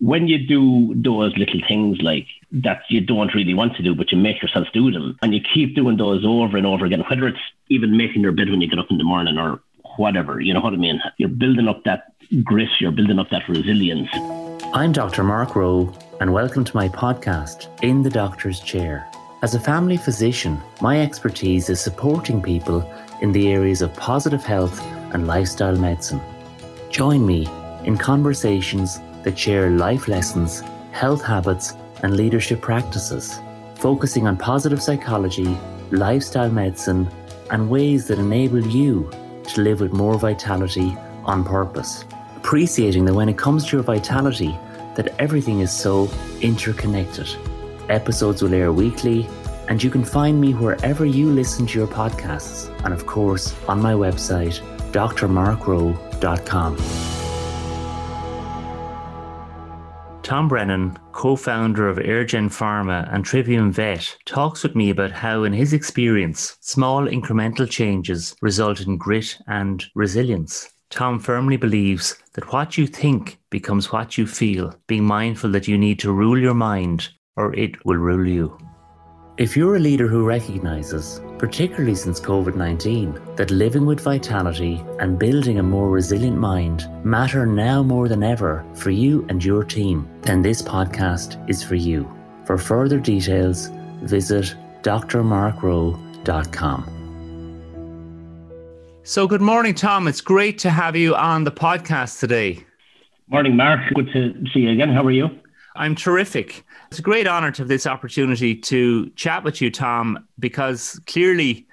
when you do those little things like that you don't really want to do, but you make yourself do them and you keep doing those over and over again, whether it's even making your bed when you get up in the morning or whatever, you know what I mean? You're building up that grit, you're building up that resilience. I'm Dr. Mark Rowe, and welcome to my podcast, In the Doctor's Chair. As a family physician, my expertise is supporting people in the areas of positive health and lifestyle medicine. Join me in conversations that share life lessons, health habits, and leadership practices, focusing on positive psychology, lifestyle medicine, and ways that enable you to live with more vitality on purpose. Appreciating that when it comes to your vitality, that everything is so interconnected. Episodes will air weekly, and you can find me wherever you listen to your podcasts, and of course on my website, drmarkrowe.com. Tom Brennan, co founder of Eirgen Pharma and Trivium Vet, talks with me about how, in his experience, small incremental changes result in grit and resilience. Tom firmly believes that what you think becomes what you feel, being mindful that you need to rule your mind or it will rule you. If you're a leader who recognises, particularly since COVID 19, that living with vitality and building a more resilient mind matter now more than ever for you and your team, then this podcast is for you. For further details, visit drmarkrowe.com. So, good morning, Tom. It's great to have you on the podcast today. Morning, Mark. Good to see you again. How are you? I'm terrific. It's a great honor to have this opportunity to chat with you, Tom, because clearly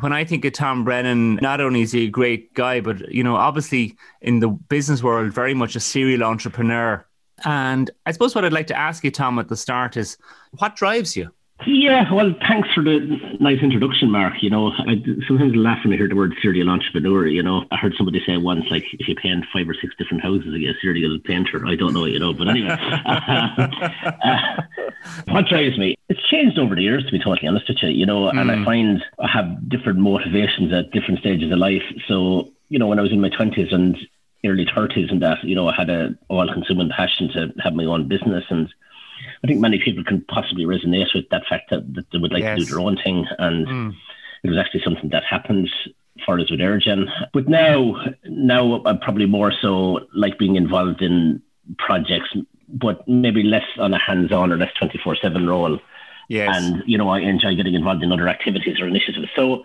when I think of Tom Brennan, not only is he a great guy, but you know, obviously in the business world, very much a serial entrepreneur. And I suppose what I'd like to ask you, Tom, at the start is what drives you? Yeah, well, thanks for the nice introduction, Mark. You know, I sometimes laugh when I hear the word serial entrepreneur. You know, I heard somebody say once, like, if you paint five or six different houses, you get a serial painter. I don't know, you know, but anyway. uh, what drives me? It's changed over the years, to be totally honest with you, you know, mm. and I hmm. find I have different motivations at different stages of life. So, you know, when I was in my 20s and early 30s and that, you know, I had a all consuming passion to have my own business and I think many people can possibly resonate with that fact that, that they would like yes. to do their own thing. And mm. it was actually something that happened for us with Eirgen. But now, now I'm probably more so like being involved in projects, but maybe less on a hands-on or less 24/7 role. Yes. And you know, I enjoy getting involved in other activities or initiatives. So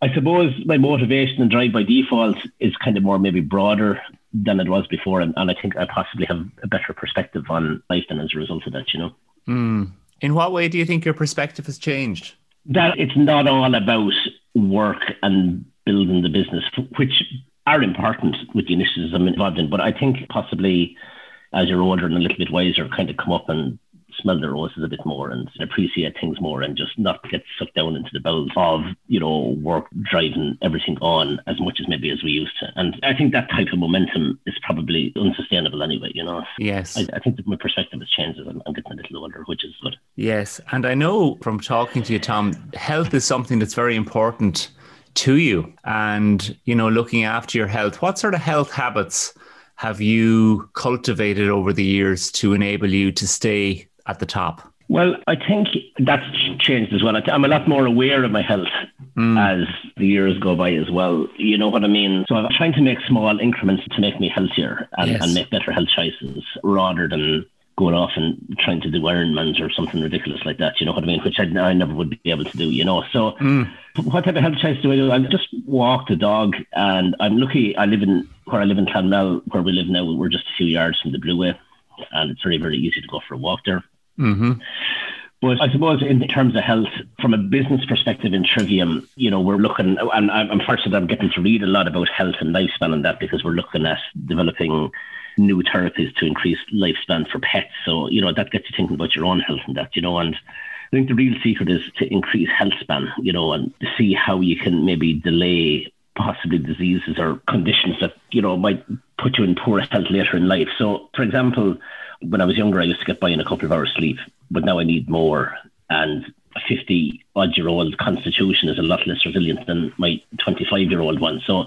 I suppose my motivation and drive by default is kind of more maybe broader than it was before. And, and I think I possibly have a better perspective on life than as a result of that, you know. Mm. In what way do you think your perspective has changed? That it's not all about work and building the business, which are important with the initiatives I'm involved in. But I think possibly as you're older and a little bit wiser, kind of come up and smell the roses a bit more and appreciate things more and just not get sucked down into the bells of, you know, work driving everything on as much as maybe as we used to. And I think that type of momentum is probably unsustainable anyway, you know. Yes. I, I think that my perspective has changed as I'm, I'm getting a little older, which is good. Yes. And I know from talking to you, Tom, health is something that's very important to you and, you know, looking after your health. What sort of health habits have you cultivated over the years to enable you to stay at the top? Well, I think that's changed as well. I'm a lot more aware of my health mm. as the years go by as well. You know what I mean? So I'm trying to make small increments to make me healthier and, yes. and make better health choices rather than going off and trying to do Ironmans or something ridiculous like that. You know what I mean? Which I, I never would be able to do, you know. So mm. what type of health choice do I do? I just walk the dog and I'm lucky I live in where I live in Clonmel, where we live now, we're just a few yards from the Blue Way and it's very, very easy to go for a walk there. Mm-hmm. But I suppose in terms of health, from a business perspective in Trivium, you know, we're looking, and I'm fortunate I'm getting to read a lot about health and lifespan and that because we're looking at developing new therapies to increase lifespan for pets. So, you know, that gets you thinking about your own health and that, you know, and I think the real secret is to increase health span, you know, and to see how you can maybe delay possibly diseases or conditions that, you know, might put you in poor health later in life. So, for example, when I was younger, I used to get by in a couple of hours sleep, but now I need more. And a 50 odd year old constitution is a lot less resilient than my 25 year old one. So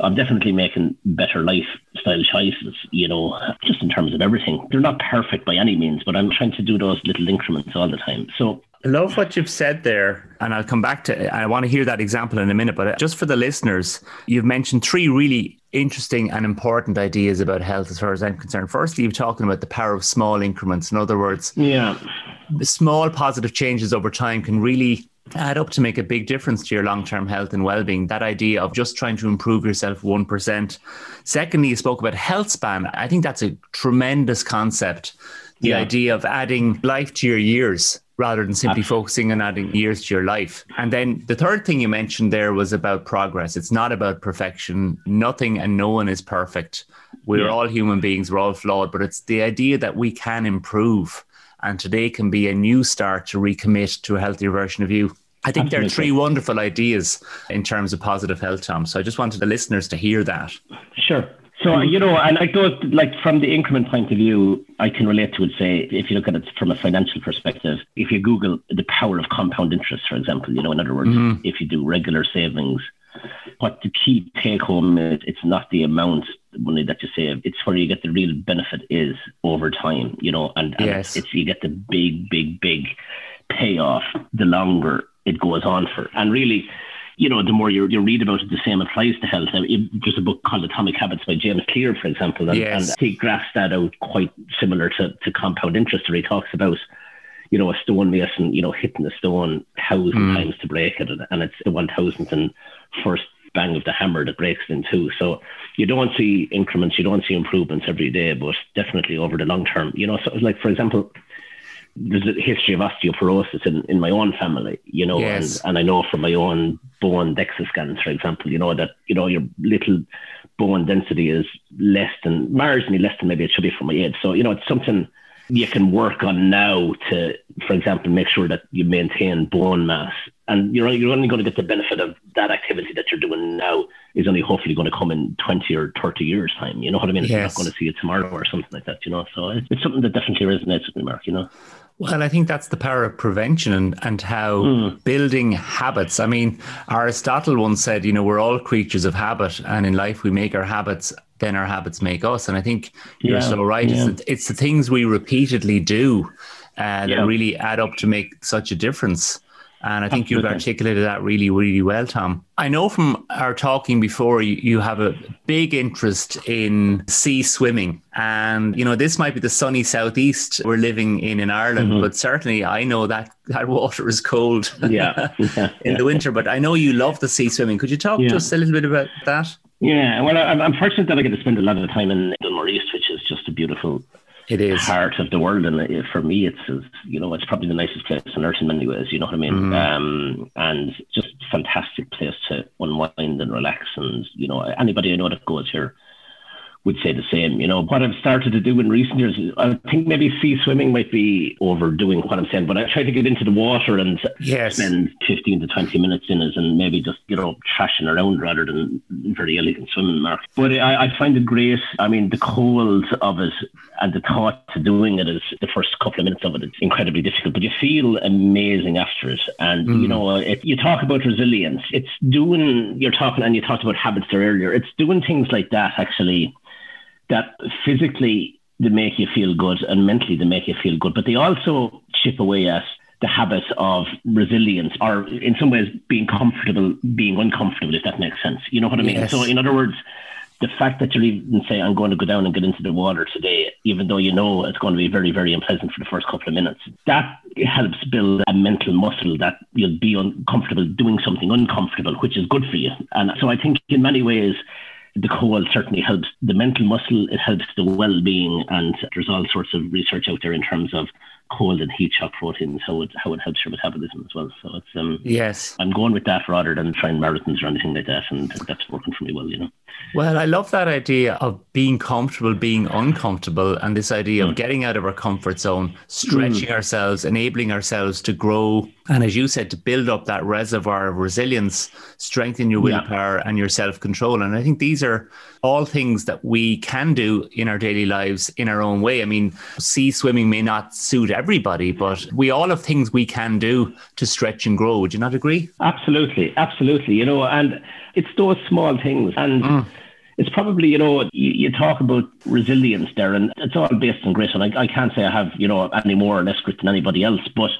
I'm definitely making better lifestyle choices, you know, just in terms of everything. They're not perfect by any means, but I'm trying to do those little increments all the time. So love what you've said there. And I'll come back to I want to hear that example in a minute. But uh, just for the listeners, you've mentioned three really interesting and important ideas about health as far as I'm concerned. Firstly, you're talking about the power of small increments. In other words, yeah, small positive changes over time can really add up to make a big difference to your long-term health and well-being that idea of just trying to improve yourself 1% secondly you spoke about health span i think that's a tremendous concept the yeah. idea of adding life to your years rather than simply Absolutely. focusing on adding years to your life. And then the third thing you mentioned there was about progress. It's not about perfection. Nothing and no one is perfect. We're yeah. all human beings, we're all flawed, but it's the idea that we can improve. And today can be a new start to recommit to a healthier version of you. I think Absolutely. there are three wonderful ideas in terms of positive health, Tom. So I just wanted the listeners to hear that. Sure. So you know, and like those, like from the increment point of view, I can relate to it. Say, if you look at it from a financial perspective, if you Google the power of compound interest, for example, you know, in other words, mm-hmm. if you do regular savings, what the key take home is, it's not the amount of money that you save; it's where you get the real benefit is over time. You know, and, and yes. it's you get the big, big, big payoff the longer it goes on for, and really you know, the more you, you read about it, the same applies to health. there's a book called Atomic Habits by James Clear, for example, and, yes. and he graphs that out quite similar to, to compound interest, where he talks about, you know, a stone stonemason, you know, hitting a stone thousand mm. times to break it, and it's the one thousandth and first bang of the hammer that breaks it in two. So you don't see increments, you don't see improvements every day, but definitely over the long term. You know, so like for example, there's a history of osteoporosis in, in my own family, you know, yes. and, and I know from my own bone DEXA scans, for example, you know, that, you know, your little bone density is less than, marginally less than maybe it should be for my age. So, you know, it's something you can work on now to, for example, make sure that you maintain bone mass. And you're, you're only going to get the benefit of that activity that you're doing now is only hopefully going to come in 20 or 30 years time. You know what I mean? Yes. You're not going to see it tomorrow or something like that, you know? So it's, it's something that definitely resonates with me, Mark, you know? Well, I think that's the power of prevention and, and how mm. building habits. I mean, Aristotle once said, you know, we're all creatures of habit, and in life we make our habits, then our habits make us. And I think you're so right. Yeah. It's, the, it's, the, things we repeatedly do uh, yeah. that really add up to make such a difference. And I think Absolutely. you've articulated that really, really well, Tom. I know from our talking before, you, you have a big interest in sea swimming. And, you know, this might be the sunny southeast we're living in in Ireland, mm-hmm. but certainly I know that that water is cold yeah. yeah in yeah. the winter. But I know you love the sea swimming. Could you talk yeah. just a little bit about that? Yeah, well, I'm fortunate that I get to spend a lot of time in Dunmore East, which is just a beautiful it is heart of the world, and for me, it's you know it's probably the nicest place on earth in many ways. You know what I mean? Mm. Um, and just fantastic place to unwind and relax. And you know anybody I know that goes here would say the same. You know, what I've started to do in recent years, I think maybe sea swimming might be overdoing what I'm saying, but I try to get into the water and yes. spend 15 to 20 minutes in it and maybe just, you know, trashing around rather than very elegant swimming, Mark. But I, I find it great. I mean, the cold of it and the thought to doing it is the first couple of minutes of it, it's incredibly difficult, but you feel amazing after it. And, mm. you know, it, you talk about resilience. It's doing, you're talking, and you talked about habits there earlier. It's doing things like that actually that physically they make you feel good and mentally they make you feel good, but they also chip away at the habit of resilience or in some ways being comfortable being uncomfortable, if that makes sense. You know what I mean? Yes. So in other words, the fact that you're even say, I'm going to go down and get into the water today, even though you know it's going to be very, very unpleasant for the first couple of minutes, that helps build a mental muscle that you'll be uncomfortable doing something uncomfortable, which is good for you. And so I think in many ways, the cold certainly helps the mental muscle, it helps the well being, and there's all sorts of research out there in terms of cold and heat shock proteins, how it how it helps your metabolism as well. So it's um yes, I'm going with that rather than trying marathons or anything like that, and that's working for me well, you know. Well, I love that idea of being comfortable, being uncomfortable, and this idea mm. of getting out of our comfort zone, stretching mm. ourselves, enabling ourselves to grow And as you said, to build up that reservoir of resilience, strengthen your willpower yeah. and your self control. And I think these are all things that we can do in our daily lives in our own way. I mean, sea swimming may not suit everybody, but we all have things we can do to stretch and grow. Would you not agree? Absolutely. Absolutely. You know, and it's those small things. And mm it's probably, you know, you, you, talk about resilience there, and it's all based on grit. And I, I can't say I have, you know, any more or less grit than anybody else. But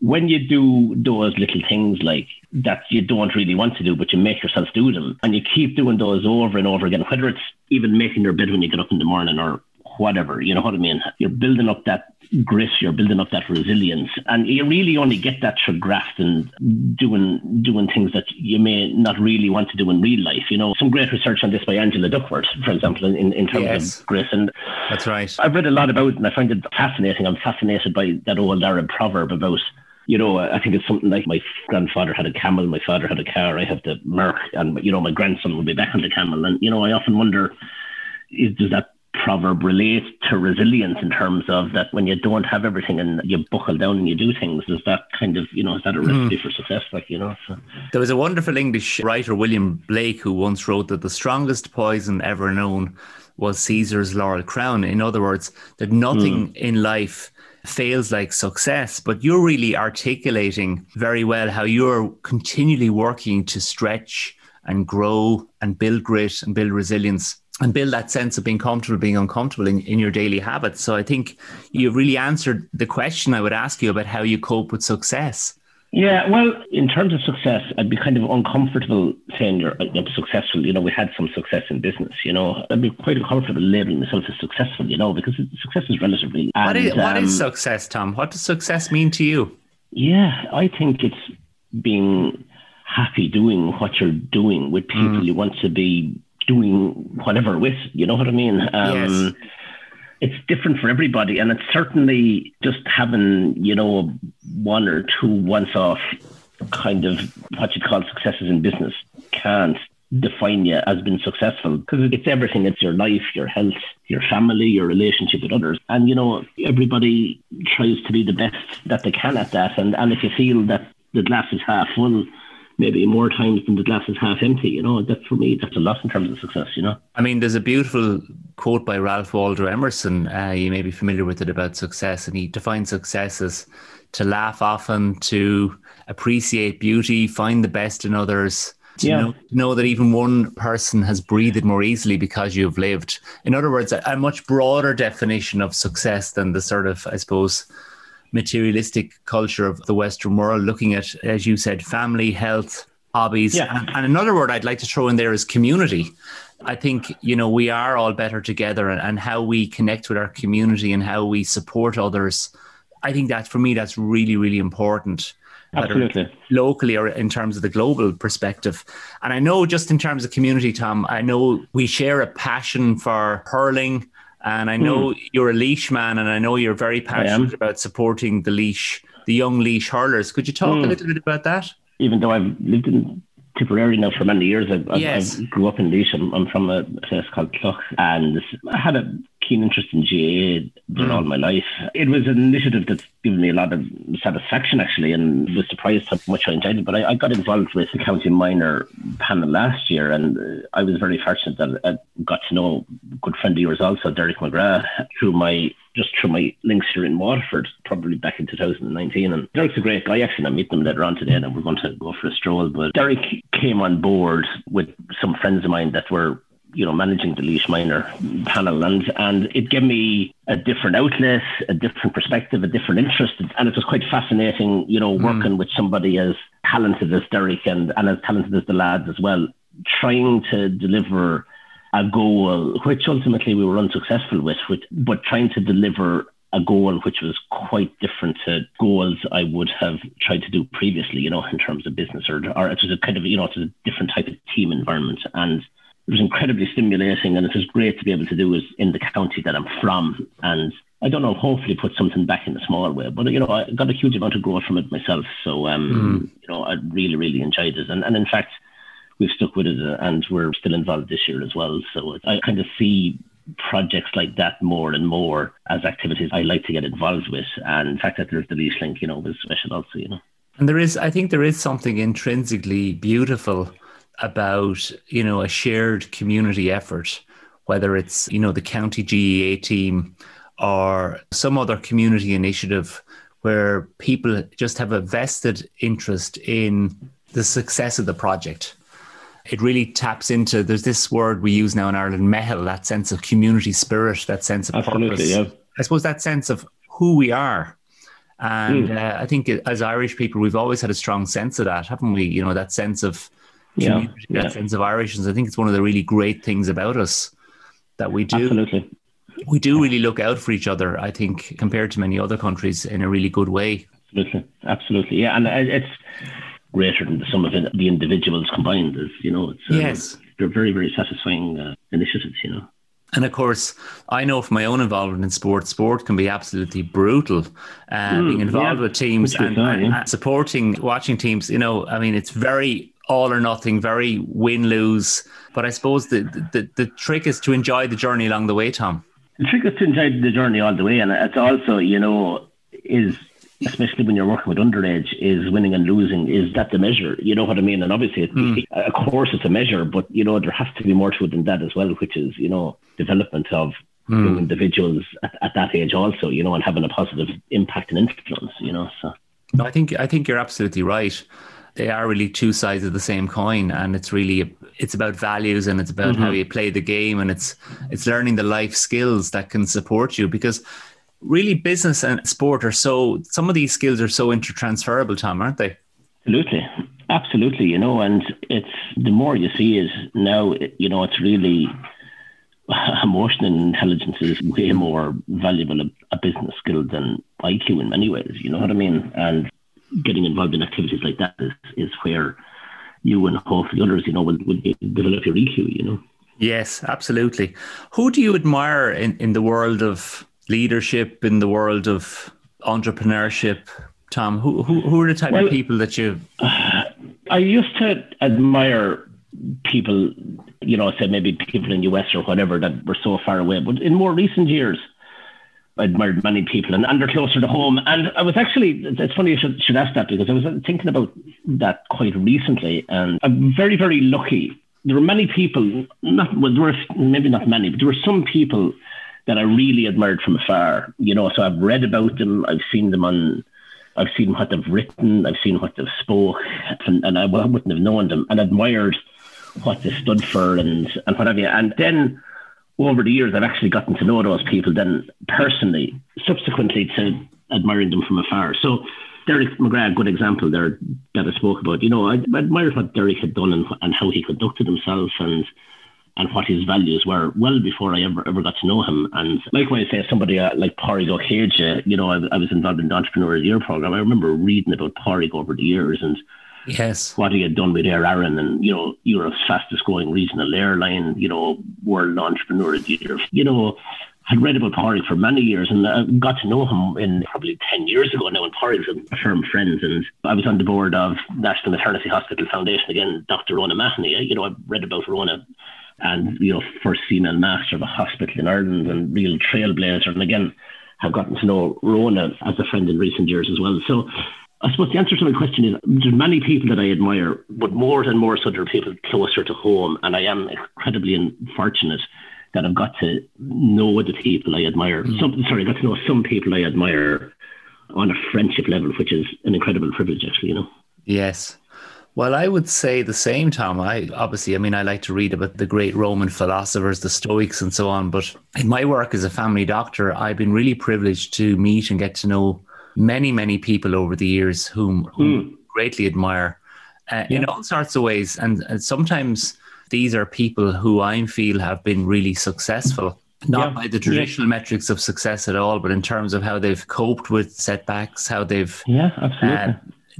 when you do those little things like that you don't really want to do, but you make yourself do them, and you keep doing those over and over again, whether it's even making your bed when you get up in the morning or whatever, you know what I mean? You're building up that grit, you're building up that resilience. And you really only get that through graft and doing doing things that you may not really want to do in real life. You know, some great research on this by Angela Duckworth, for example, in, in terms yes. of grit. And that's right. I've read a lot about it and I find it fascinating. I'm fascinated by that old Arab proverb about you know, I think it's something like my grandfather had a camel, my father had a car, I have the Merc, and you know, my grandson will be back on the camel. And you know, I often wonder, is, does that proverb relate to resilience in terms of that when you don't have everything and you buckle down and you do things, is that kind of, you know, is that a recipe mm. for success? Like, you know, so. there was a wonderful English writer, William Blake, who once wrote that the strongest poison ever known was Caesar's laurel crown. In other words, that nothing mm. in life fails like success, but you're really articulating very well how you're continually working to stretch and grow and build grit and build resilience and build that sense of being comfortable being uncomfortable in, in your daily habits. So I think you've really answered the question I would ask you about how you cope with success. Yeah, well, in terms of success, I'd be kind of uncomfortable saying you're, you're, successful. You know, we had some success in business. You know, I'd be quite uncomfortable labeling myself as successful. You know, because success is relatively. And, what, is, what um, is success, Tom? What does success mean to you? Yeah, I think it's being happy doing what you're doing with people mm. you want to be doing whatever with. You know what I mean? Um, yes. It's different for everybody, and it's certainly just having you know one or two once-off kind of what you call successes in business can't define you as being successful because it's everything. It's your life, your health, your family, your relationship with others. And, you know, everybody tries to be the best that they can at that. And, and if you feel that the glass is half full, maybe more times than the glass is half empty. You know, that for me, that's a lot in terms of success. You know, I mean, there's a beautiful quote by Ralph Waldo Emerson. Uh, you may be familiar with it about success, and he defines success as to laugh often, to appreciate beauty, find the best in others. To yeah. know, know, that even one person has breathed more easily because you've lived. In other words, a, a much broader definition of success than the sort of, I suppose, materialistic culture of the Western world, looking at, as you said, family, health, hobbies. Yeah. And, and another word I'd like to throw in there is community. I think, you know, we are all better together and, and how we connect with our community and how we support others. I think that for me, that's really, really important. Absolutely. Locally or in terms of the global perspective. And I know just in terms of community, Tom, I know we share a passion for hurling and I know mm. you're a Laois man, and I know you're very passionate about supporting the Laois, the young Laois hurlers. Could you talk mm. a hmm. little bit about that? Even though I've lived in Tipperary now for many years, I, yes. I, grew up in Laois. I'm, I'm, from a place called Clough, and I had a keen interest in GAA mm. all my life. It was an initiative that's given me a lot of satisfaction, actually, and was surprised how much I enjoyed it. But I, I got involved with the county minor panel last year, and I was very fortunate that I got to know a good friend of yours also, Derek McGrath, through my just through my links here in Waterford, probably back in 2019. And Derek's a great guy. Actually, I meet them later on today, and we're going to go for a stroll. But Derek came on board with some friends of mine that were you know, managing the Laois Minor panel, and and it gave me a different outlet, a different perspective, a different interest, and it was quite fascinating, you know, working mm. with somebody as talented as Derek and and as talented as the lads as well, trying to deliver a goal which ultimately we were unsuccessful with, with but trying to deliver a goal which was quite different to goals I would have tried to do previously, you know, in terms of business or, or it was a kind of, you know, it was a different type of team environment. And it was incredibly stimulating and it was great to be able to do it in the county that I'm from. And I don't know, hopefully put something back in a small way. But, you know, I got a huge amount of growth from it myself. So, um, mm. you know, I really, really enjoyed it. And, and in fact, we've stuck with it uh, and we're still involved this year as well. So I kind of see projects like that more and more as activities I like to get involved with. And the fact that there's the Laois Link, you know, was special also, you know. And there is, I think, there is something intrinsically beautiful about you know a shared community effort, whether it's you know the county GAA team or some other community initiative where people just have a vested interest in the success of the project. It really taps into there's this word we use now in Ireland, meitheal, that sense of community spirit, that sense of Absolutely, purpose. Yeah. I suppose that sense of who we are. And mm. uh, I think as Irish people, we've always had a strong sense of that, haven't we? You know, that sense of yeah, yeah. sense of Irishness. I think it's one of the really great things about us that we do. Absolutely we do really look out for each other, I think, compared to many other countries in a really good way. Absolutely. Absolutely. Yeah. And it's greater than the sum of the individuals combined. Is, you know, it's, um, yes. they're very, very satisfying uh, initiatives, you know. And of course, I know from my own involvement in sport, sport can be absolutely brutal. Uh, mm, being involved yeah, with teams and, and, yeah. and, supporting, watching teams, you know, I mean, it's very all or nothing, very win lose. But I suppose the, the, the trick is to enjoy the journey along the way, Tom the trick is to enjoy the journey all the way, and it's also, you know, is especially when you're working with underage, is winning and losing. Is that the measure? You know what I mean? And obviously, it, mm. of course, it's a measure, but you know, there has to be more to it than that as well, which is, you know, development of mm. young individuals at, at, that age also, you know, and having a positive impact and influence, you know. So, no, I think I think you're absolutely right they are really two sides of the same coin and it's really it's about values and it's about mm-hmm. how you play the game and it's it's learning the life skills that can support you because really business and sport are so some of these skills are so intertransferable tom aren't they absolutely absolutely you know and it's the more you see it now you know it's really emotional intelligence is way more valuable a, a business skill than IQ in many ways. You know what I mean? And getting involved in activities like that is, is where you and hopefully others, you know, will, will develop your EQ, you know. Yes, absolutely. Who do you admire in, in the world of leadership, in the world of entrepreneurship, Tom? Who, who, who are the type well, of people that you. Uh, I used to admire people, you know, say maybe people in the US or whatever that were so far away. But in more recent years, I admired many people and, and they're closer to home. And I was actually, it's funny you should, should ask that because I was thinking about that quite recently. And I'm very, very lucky. There were many people, not, well, there were maybe not many, but there were some people that I really admired from afar. You know, so I've read about them, I've seen them on, I've seen what they've written, I've seen what they've spoke, and, and I wouldn't have known them and admired what they stood for and, and what have you. And then over the years, I've actually gotten to know those people then personally, subsequently to admiring them from afar. So Derek McGrath, good example there that I spoke about. You know, I admired what Derek had done and, and how he conducted himself and and what his values were well before I ever ever got to know him. And like when I say somebody uh, like Pádraig Ó you know, I, I, was involved in the Entrepreneur of the Year program. I remember reading about Pádraig over the years and Yes. What he had done with Aer Arann and, you know, Europe's fastest growing regional airline, you know, world entrepreneur of the year. You know, I'd read about Pádraig for many years and I got to know him in probably 10 years ago now. And Pádraig was a firm friend. And I was on the board of National Maternity Hospital Foundation again, Dr. Rhona Mahony. Eh? You know, I read about Rhona and, you know, first female master of a hospital in Ireland and real trailblazer. And again, have gotten to know Rhona as a friend in recent years as well. So I suppose the answer to my question is there's many people that I admire, but more and more so there are people closer to home, and I am incredibly fortunate that I've got to know the people I admire. Mm. Some, sorry, I got to know some people I admire on a friendship level, which is an incredible privilege, actually. You know. Yes. Well, I would say the same, Tom. I obviously, I mean, I like to read about the great Roman philosophers, the Stoics, and so on. But in my work as a family doctor, I've been really privileged to meet and get to know many, many people over the years whom, whom mm. greatly admire uh, yeah. in all sorts of ways. And, and, sometimes these are people who I feel have been really successful. Not yeah. by the traditional yeah. metrics of success at all, but in terms of how they've coped with setbacks, how they've yeah, absolutely. Uh,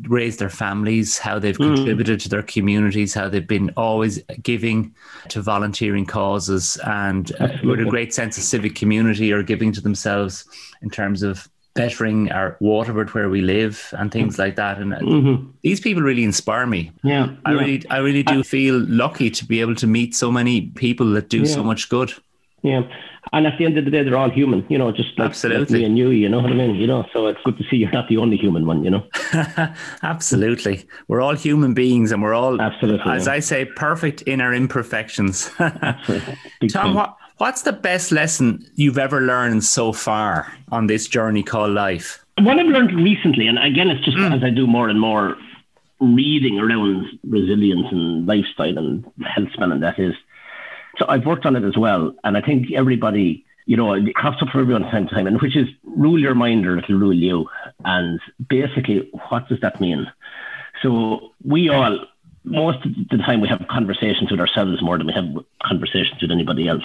raised their families, how they've mm. contributed to their communities, how they've been always giving to volunteering causes and uh, with a great sense of civic community or giving to themselves in terms of bettering our Waterford where we live and things like that. And mm-hmm. these people really inspire me. Yeah, I yeah. really, I really do feel lucky to be able to meet so many people that do yeah. so much good. Yeah. And at the end of the day, they're all human, you know, just like, like, me and you, you know what I mean? You know, so it's good to see you're not the only human one, you know? Absolutely. We're all human beings and we're all, Absolutely, as yeah. I say, perfect in our imperfections. Tom, what, what's the best lesson you've ever learned so far on this journey called life? What I've learned recently, and again, it's just mm. as I do more and more reading around resilience and lifestyle and health span, and that is so I've worked on it as well. And I think everybody, you know, it crops up for everyone time to time, and which is rule your mind or it'll rule you. And basically, what does that mean? So we all, most of the time, we have conversations with ourselves more than we have conversations with anybody else.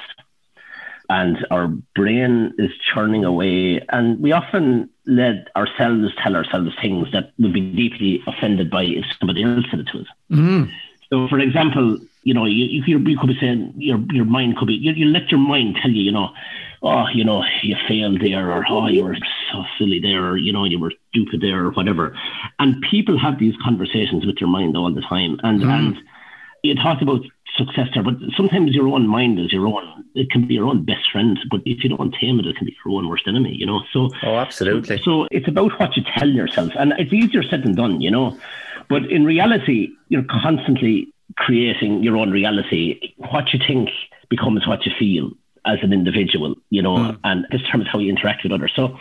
And our brain is churning away, and we often let ourselves tell ourselves things that would be deeply offended by if somebody else said it to us. Mm-hmm. So, for example, you know, you, you, you could be saying your your mind could be you, you let your mind tell you, you know, oh, you know, you failed there, or oh, you were so silly there, or you know, you were stupid there, or whatever. And people have these conversations with their mind all the time, and mm. and you talk about success there, but sometimes your own mind is your own. It can be your own best friend, but if you don't tame it, it can be your own worst enemy. You know. So. Oh, absolutely. So, so it's about what you tell yourself, and it's easier said than done. You know. But in reality, you're constantly creating your own reality. What you think becomes what you feel as an individual, you know, mm. and this determines how you interact with others. So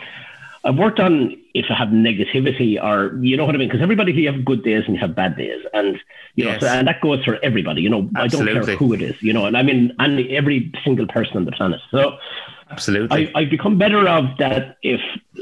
I've worked on if I have negativity or you know what I mean, because everybody you have good days and you have bad days, and you yes. know, so, and that goes for everybody. You know, Absolutely. I don't care who it is, you know, and I mean, and every single person on the planet. So Absolutely. I, have become better of that if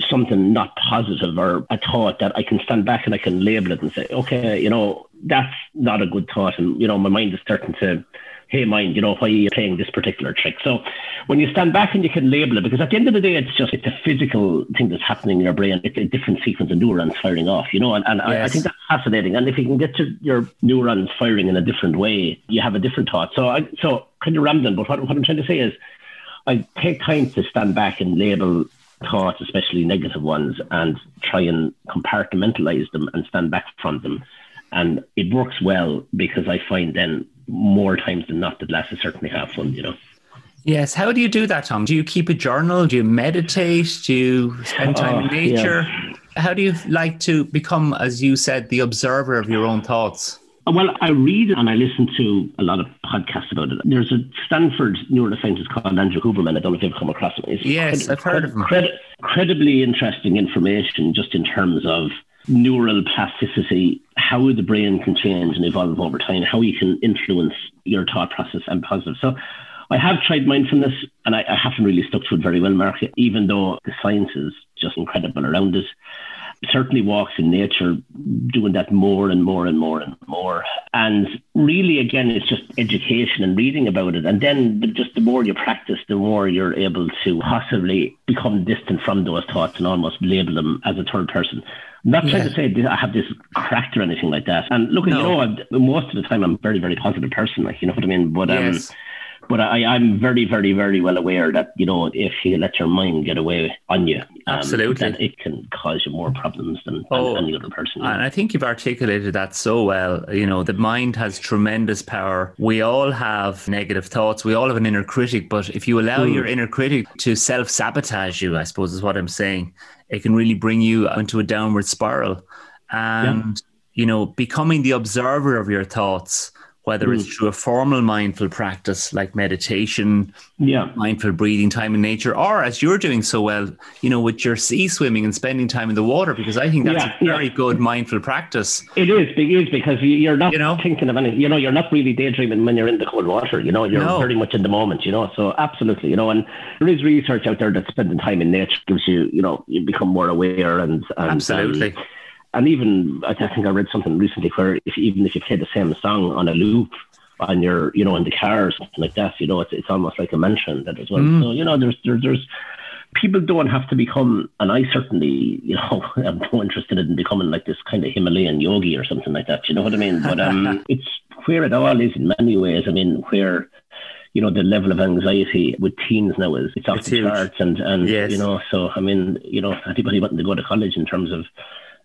something not positive or a thought that I can stand back and I can label it and say, okay, you know, that's not a good thought. And, you know, my mind is starting to, hey, mind, you know, why are you playing this particular trick? So when you stand back and you can label it, because at the end of the day, it's just, it's a physical thing that's happening in your brain. It's a different sequence of neurons firing off, you know, and, and yes. I, I, think that's fascinating. And if you can get to your neurons firing in a different way, you have a different thought. So I, so kind of rambling, but what, what I'm trying to say is, I take time to stand back and label thoughts, especially negative ones, and try and compartmentalize them and stand back from them. And it works well because I find then more times than not that lads certainly have fun, you know. Yes. How do you do that, Tom? Do you keep a journal? Do you meditate? Do you spend time oh, in ah, nature? Yeah. How do you like to become, as you said, the observer of your own thoughts? Well, I read and I listen to a lot of podcasts about it. There's a Stanford neuroscientist called Andrew Huberman. I don't know if you've come across him. It's yes, I've heard of him. incredibly interesting information just in terms of neural plasticity, how the brain can change and evolve over time, how you can influence your thought process and positive. So I have tried mindfulness and I, I haven't really stuck to it very well, Mark, even though the science is just incredible around it certainly walks in nature, doing that more and more and more and more. And really, again, it's just education and reading about it. And then just the more you practice, the more you're able to possibly become distant from those thoughts and almost label them as a third person. I'm not trying yeah. to say I have this cracked or anything like that. And look, no. you know, I'm, most of the time I'm a very, very positive person, like, you know what I mean? But, um, yes. But I, I'm very, very, very well aware that you know if you let your mind get away on you, um, absolutely, that it can cause you more problems than, oh, any other person. And I think you've articulated that so well. You know, the mind has tremendous power. We all have negative thoughts. We all have an inner critic, but if you allow mm. your inner critic to self sabotage you, I suppose is what I'm saying, it can really bring you into a downward spiral. And yeah. you know, becoming the observer of your thoughts whether mm. it's through a formal mindful practice like meditation, yeah. mindful breathing, time in nature, or as you're doing so well, you know, with your sea swimming and spending time in the water, because I think that's yeah, a very yeah. good mindful practice. It is, it is because you're not you know? thinking of anything, you know, you're not really daydreaming when you're in the cold water, you know, you're no. very much in the moment, you know, so absolutely, you know, and there is research out there that spending time in nature gives you, you know, you become more aware and, and absolutely. Um, and even I think I read something recently where if even if you play the same song on a loop on your you know in the car or something like that, you know it's it's almost like a mention that as well. Mm. So you know there's there's there's people don't have to become, and I certainly you know am more interested in becoming like this kind of Himalayan yogi or something like that. You know what I mean? But um, it's where it all is in many ways. I mean where you know the level of anxiety with teens now is it's off it's the charts and and yes. you know so I mean you know anybody wanting to go to college in terms of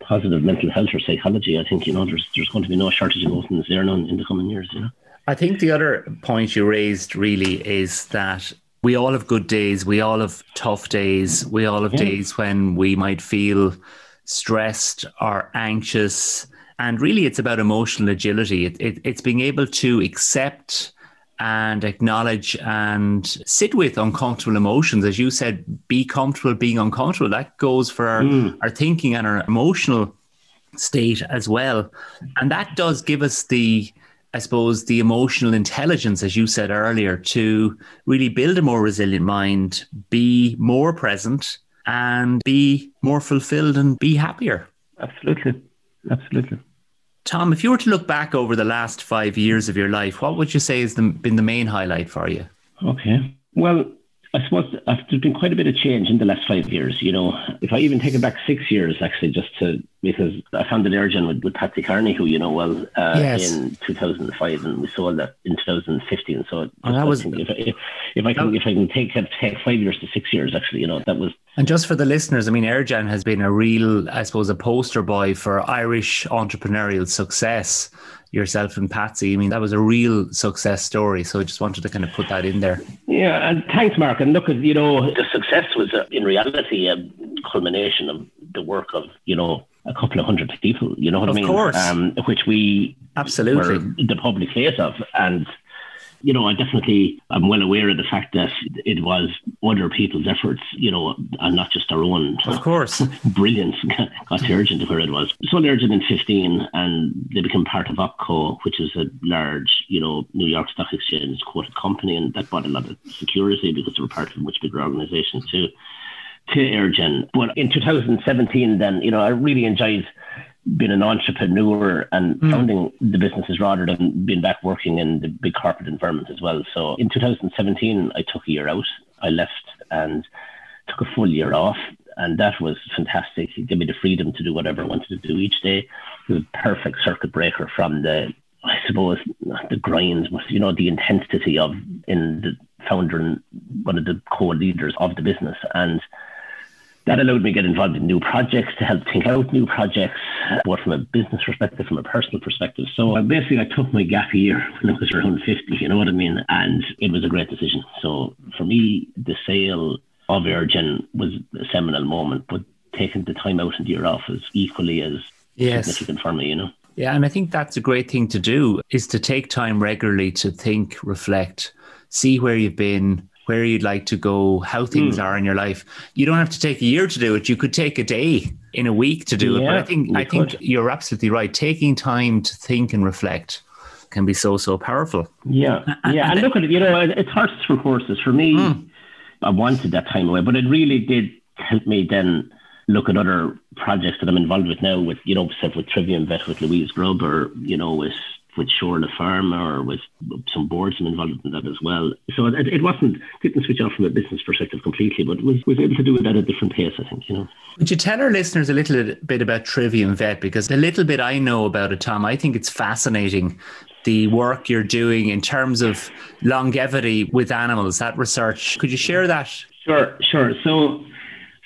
positive mental health or psychology, I think you know there's there's going to be no shortage of those things there in, in the coming years. You know. I think the other point you raised really is that we all have good days. We all have tough days. We all have yeah. days when we might feel stressed or anxious. And really, it's about emotional agility. It, it, it's being able to accept and acknowledge and sit with uncomfortable emotions. As you said, be comfortable being uncomfortable. That goes for our, mm. our thinking and our emotional state as well. And that does give us the I suppose, the emotional intelligence, as you said earlier, to really build a more resilient mind, be more present, and be more fulfilled and be happier. Absolutely. Absolutely. Tom, if you were to look back over the last five years of your life, what would you say has been the main highlight for you? Okay. Well, I suppose uh, there's been quite a bit of change in the last five years. You know, if I even take it back six years, actually, just to because I founded Eirgen with, with Patsy Carney, who you know well, uh, yes. in 2005, and we sold that in 2015. So oh, that was if, if, if, I can if I can take take five years to six years, actually, you know, that was. And just for the listeners, I mean, Eirgen has been a real, I suppose, a poster boy for Irish entrepreneurial success yourself and Patsy. I mean, that was a real success story. So I just wanted to kind of put that in there. Yeah, and thanks, Mark. And look, you know, the success was uh, in reality a culmination of the work of you know a couple of hundred people. You know what of I mean? Of course. Um, which we absolutely the public face of, and you know, I definitely I'm well aware of the fact that it was other people's efforts, you know, and not just our own. Of course, brilliance got Eirgen to where it was. So Eirgen in 15, and they became part of OPKO, which is a large, you know, New York Stock Exchange quoted company, and that brought a lot of security because they were part of a much bigger organisation too. To Eirgen, but in 2017, then you know, I really enjoyed being an entrepreneur and mm. founding the businesses rather than being back working in the big corporate environment as well. So in 2017, I took a year out. I left and took a full year off. And that was fantastic. It gave me the freedom to do whatever I wanted to do each day. It was a perfect circuit breaker from the, I suppose, the grind, but, you know, the intensity of in the founder and one of the core leaders of the business. And that allowed me to get involved in new projects to help think out new projects, both from a business perspective, from a personal perspective. So basically, I took my gap year when I was around 50, you know what I mean? And it was a great decision. So for me, the sale of Eirgen was a seminal moment, but taking the time out and year off is equally as yes. significant for me, you know? Yeah, and I think that's a great thing to do is to take time regularly to think, reflect, see where you've been, where you'd like to go, how things mm. are in your life. You don't have to take a year to do it. You could take a day in a week to do yeah, it. But I think I could. think you're absolutely right. Taking time to think and reflect can be so so powerful. Yeah, and, yeah. And, and look at it. You know, it's horses for courses. For me, mm. I wanted that time away, but it really did help me then look at other projects that I'm involved with now. With you know, with Trivium Vet with Louise Grubb, or you know, with with Shorla Pharma or with some boards I'm involved in that as well. So it, it wasn't didn't switch off from a business perspective completely, but was was able to do it at a different pace. I think you know. Would you tell our listeners a little bit about Trivium Vet because the little bit I know about it, Tom, I think it's fascinating. The work you're doing in terms of longevity with animals, that research. Could you share that? Sure, sure. So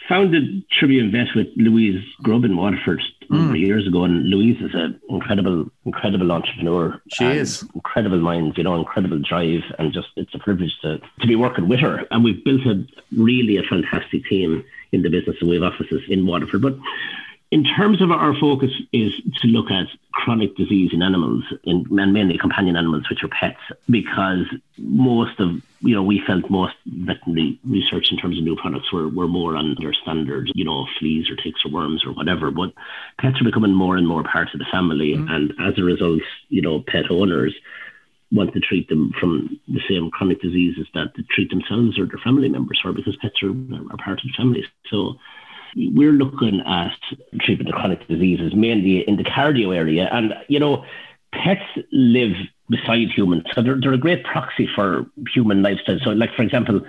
founded Trivium Vet with Louise Grubb in Waterford mm. years ago. And Louise is an incredible, incredible entrepreneur. She is incredible mind, you know, incredible drive, and just it's a privilege to to be working with her. And we've built a really a fantastic team in the business, and we have offices in Waterford. But in terms of our focus is to look at chronic disease in animals, in, and mainly companion animals, which are pets, because most of, you know, we felt most veterinary research in terms of new products were, were more on their standard, you know, fleas or ticks or worms or whatever. But pets are becoming more and more part of the family. Mm-hmm. And as a result, you know, pet owners want to treat them from the same chronic diseases that they treat themselves or their family members for because pets are, are part of the family. So, we're looking at treatment of chronic diseases mainly in the cardio area. And, you know, pets live beside humans. So they're, they're a great proxy for human lifestyle. So, like, for example,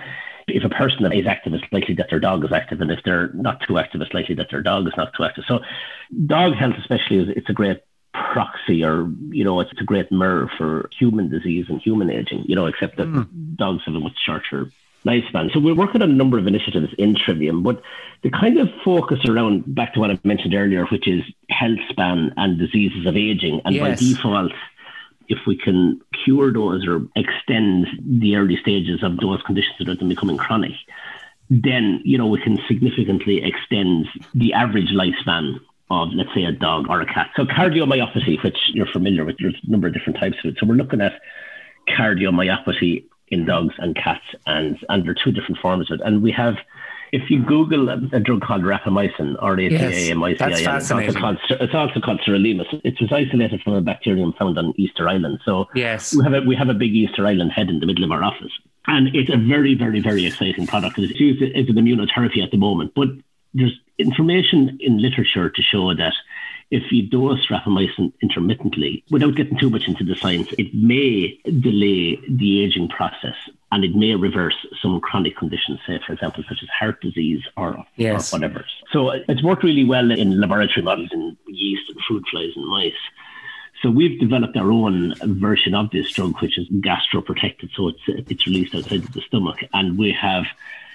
if a person is active, it's likely that their dog is active. And if they're not too active, it's likely that their dog is not too active. So, dog health, especially, is it's a great proxy or, you know, it's a great mirror for human disease and human aging, you know, except that mm. dogs have a much shorter lifespan. So we're working on a number of initiatives in Trivium, but the kind of focus around back to what I mentioned earlier, which is health span and diseases of aging, and yes. by default, if we can cure those or extend the early stages of those conditions that are becoming chronic, then you know we can significantly extend the average lifespan of let's say a dog or a cat. So cardiomyopathy, which you're familiar with, there's a number of different types of it. So we're looking at cardiomyopathy in dogs and cats, and and there are two different forms of it. And we have if you Google a, a drug called rapamycin or yes, it's, also called, it's also called sirolimus. It was isolated from a bacterium found on Easter Island. So yes. we have a we have a big Easter Island head in the middle of our office. And it's a very, very, very exciting product. It's used as an immunotherapy at the moment. But there's information in literature to show that if you dose rapamycin intermittently, without getting too much into the science, it may delay the aging process and it may reverse some chronic conditions, say, for example, such as heart disease or, yes. or whatever. So uh, it's worked really well in laboratory models in yeast and fruit flies and mice. So we've developed our own version of this drug, which is gastroprotected, so it's it's released outside of the stomach, and we have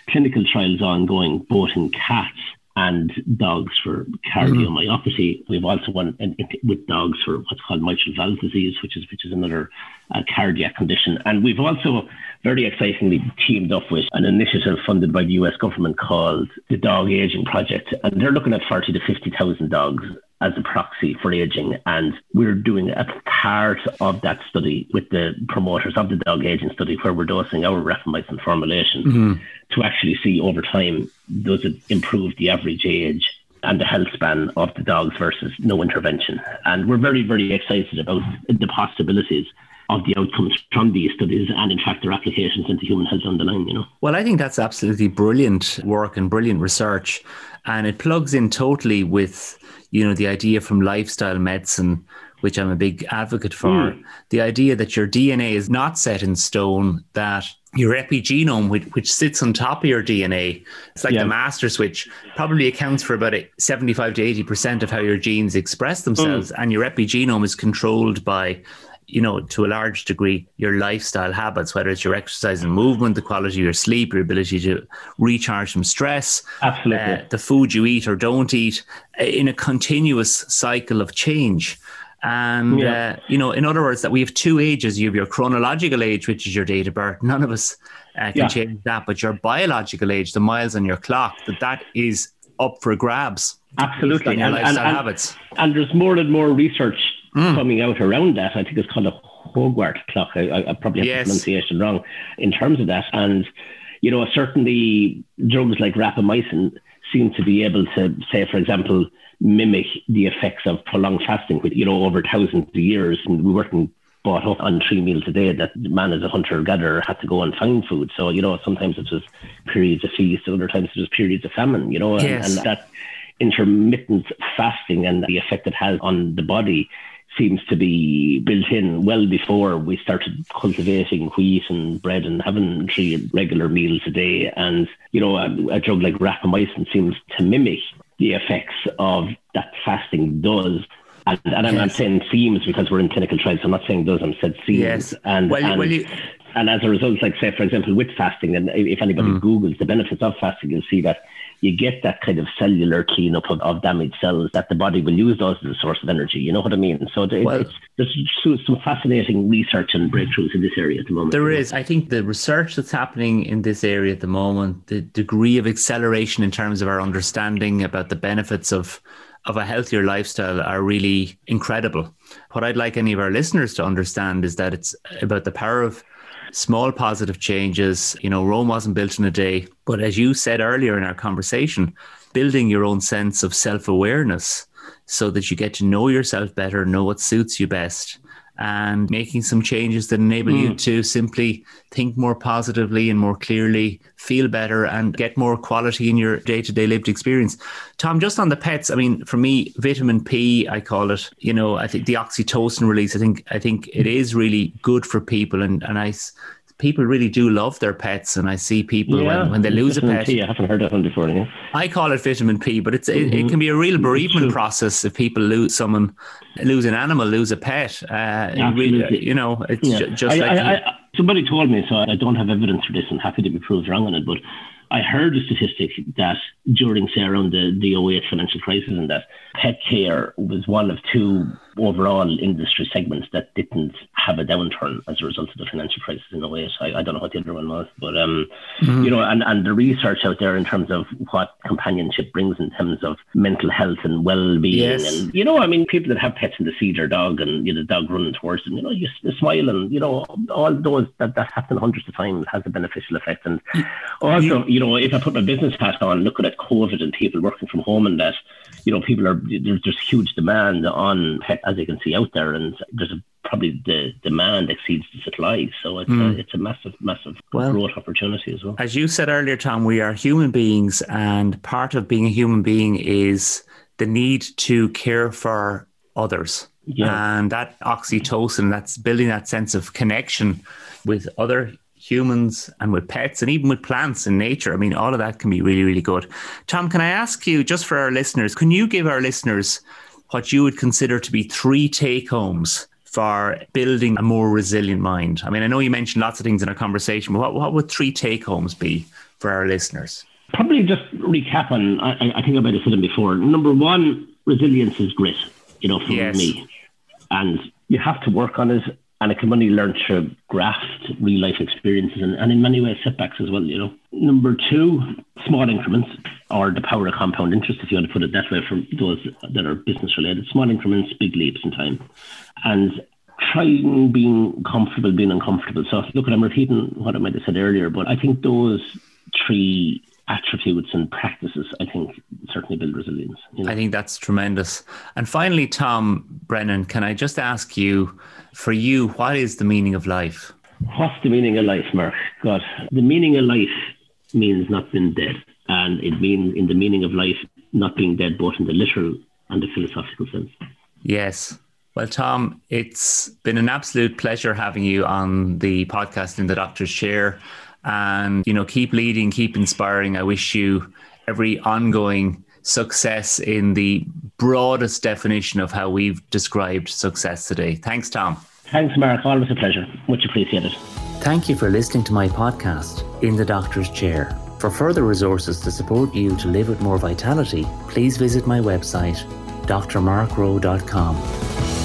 clinical trials ongoing both in cats and dogs for cardiomyopathy. Mm-hmm. We've also one in, in, with dogs for what's called mitral valve disease, which is which is another uh, cardiac condition. And we've also very excitingly teamed up with an initiative funded by the US government called the Dog Aging Project, and they're looking at forty to fifty thousand dogs as a proxy for aging. And we're doing a part of that study with the promoters of the dog aging study where we're dosing our rapamycin formulation mm-hmm. to actually see over time does it improve the average age and the health span of the dogs versus no intervention. And we're very, very excited about the possibilities of the outcomes from these studies and in fact their applications into human health on the line, you know. Well, I think that's absolutely brilliant work and brilliant research. And it plugs in totally with you know, the idea from lifestyle medicine, which I'm a big advocate for, mm. the idea that your DNA is not set in stone, that your epigenome, which, which sits on top of your DNA, it's like yeah. the master switch, probably accounts for about 75 to 80% of how your genes express themselves. Mm. And your epigenome is controlled by you know, to a large degree, your lifestyle habits, whether it's your exercise and movement, the quality of your sleep, your ability to recharge from stress, absolutely, uh, the food you eat or don't eat, uh, in a continuous cycle of change. And yeah. uh, you know, in other words, that we have two ages. You have your chronological age, which is your date of birth. None of us uh, can yeah. change that, but your biological age, the miles on your clock, that that is up for grabs. Absolutely, and, and, and, habits. And there's more and more research mm. coming out around that. I think it's called a Horvath clock. I, I probably have yes. the pronunciation wrong in terms of that. And, you know, certainly drugs like rapamycin seem to be able to, say, for example, mimic the effects of prolonged fasting, with, you know, over thousands of years. And we weren't brought up on three meals a day that man as a hunter gatherer had to go and find food. So, you know, sometimes it was periods of feast, other times it was periods of famine, you know, yes. and, and that intermittent fasting and the effect it has on the body seems to be built in well before we started cultivating wheat and bread and having three regular meals a day. And, you know, a, a drug like rapamycin seems to mimic the effects of that fasting does. And, and I'm not saying seems because we're in clinical trials. I'm not saying does. I'm said seems. Yes. And, well, and, well, you... and as a result, like say, for example, with fasting, and if anybody mm. Googles the benefits of fasting, you'll see that you get that kind of cellular cleanup of, of damaged cells that the body will use those as a source of energy. You know what I mean? So it, well, there's some fascinating research and breakthroughs in this area at the moment. There is. I think the research that's happening in this area at the moment, the degree of acceleration in terms of our understanding about the benefits of of a healthier lifestyle are really incredible. What I'd like any of our listeners to understand is that it's about the power of small positive changes. You know, Rome wasn't built in a day. But as you said earlier in our conversation, building your own sense of self awareness so that you get to know yourself better, know what suits you best, and making some changes that enable mm. you to simply think more positively and more clearly, feel better, and get more quality in your day to day lived experience. Tom, just on the pets, I mean, for me, vitamin P, I call it, you know, I think the oxytocin release, I think, I think it is really good for people. And, and I people really do love their pets, and I see people yeah, when, when they lose a pet. P, I haven't heard that one before. Yeah. I call it vitamin P, but it's mm-hmm. it, it, mm-hmm. can be a real bereavement process if people lose someone, lose an animal, lose a pet. Uh, really, you know, it's yeah. ju- just I, like I, I, somebody told me, so I don't have evidence for this, and happy to be proved wrong on it, but. I heard a statistic that during, say, around the, the 08 financial crisis, and that pet care was one of two overall industry segments that didn't have a downturn as a result of the financial crisis in a way. So I, I don't know what the other one was, but um, mm-hmm. you know, and, and the research out there in terms of what companionship brings in terms of mental health and well-being, yes. and you know, I mean, people that have pets and they see their dog and you know, the dog running towards them, you know, you, you smile and you know, all those that that happen hundreds of times has a beneficial effect. And also, you know, if I put my business hat on, looking at COVID and people working from home and that, you know, people are there's, there's huge demand on pet as you can see out there, and there's a probably the demand exceeds the supply. So it's, mm. a, it's a massive, massive well, growth opportunity as well. As you said earlier, Tom, we are human beings, and part of being a human being is the need to care for others. Yeah. And that oxytocin, that's building that sense of connection with other humans and with pets and even with plants and nature. I mean, all of that can be really, really good. Tom, can I ask you, just for our listeners, can you give our listeners what you would consider to be three take homes for building a more resilient mind? I mean, I know you mentioned lots of things in our conversation, but what, what would three take homes be for our listeners? Probably just recap on, I, I think I might have said them before. Number one, resilience is grit, you know, for yes. me. And you have to work on it and it can only learn to graft real life experiences and, and in many ways setbacks as well, you know. Number two, small increments or the power of compound interest, if you want to put it that way, for those that are business related. Small increments, big leaps in time. And trying being comfortable, being uncomfortable. So look, I'm repeating what I might have said earlier, but I think those three attributes and practices, I think, certainly build resilience. You know? I think that's tremendous. And finally, Tom Brennan, can I just ask you, for you, what is the meaning of life? What's the meaning of life, Mark? God, the meaning of life means not being dead. And it means, in the meaning of life, not being dead, both in the literal and the philosophical sense. Yes. Well, Tom, it's been an absolute pleasure having you on the podcast in the doctor's chair and you know keep leading keep inspiring. I wish you every ongoing success in the broadest definition of how we've described success today. Thanks tom. Thanks mark. Always a pleasure. Much appreciated. Thank you for listening to my podcast in the doctor's chair. For further resources to support you to live with more vitality please visit my website drmarkrowe.com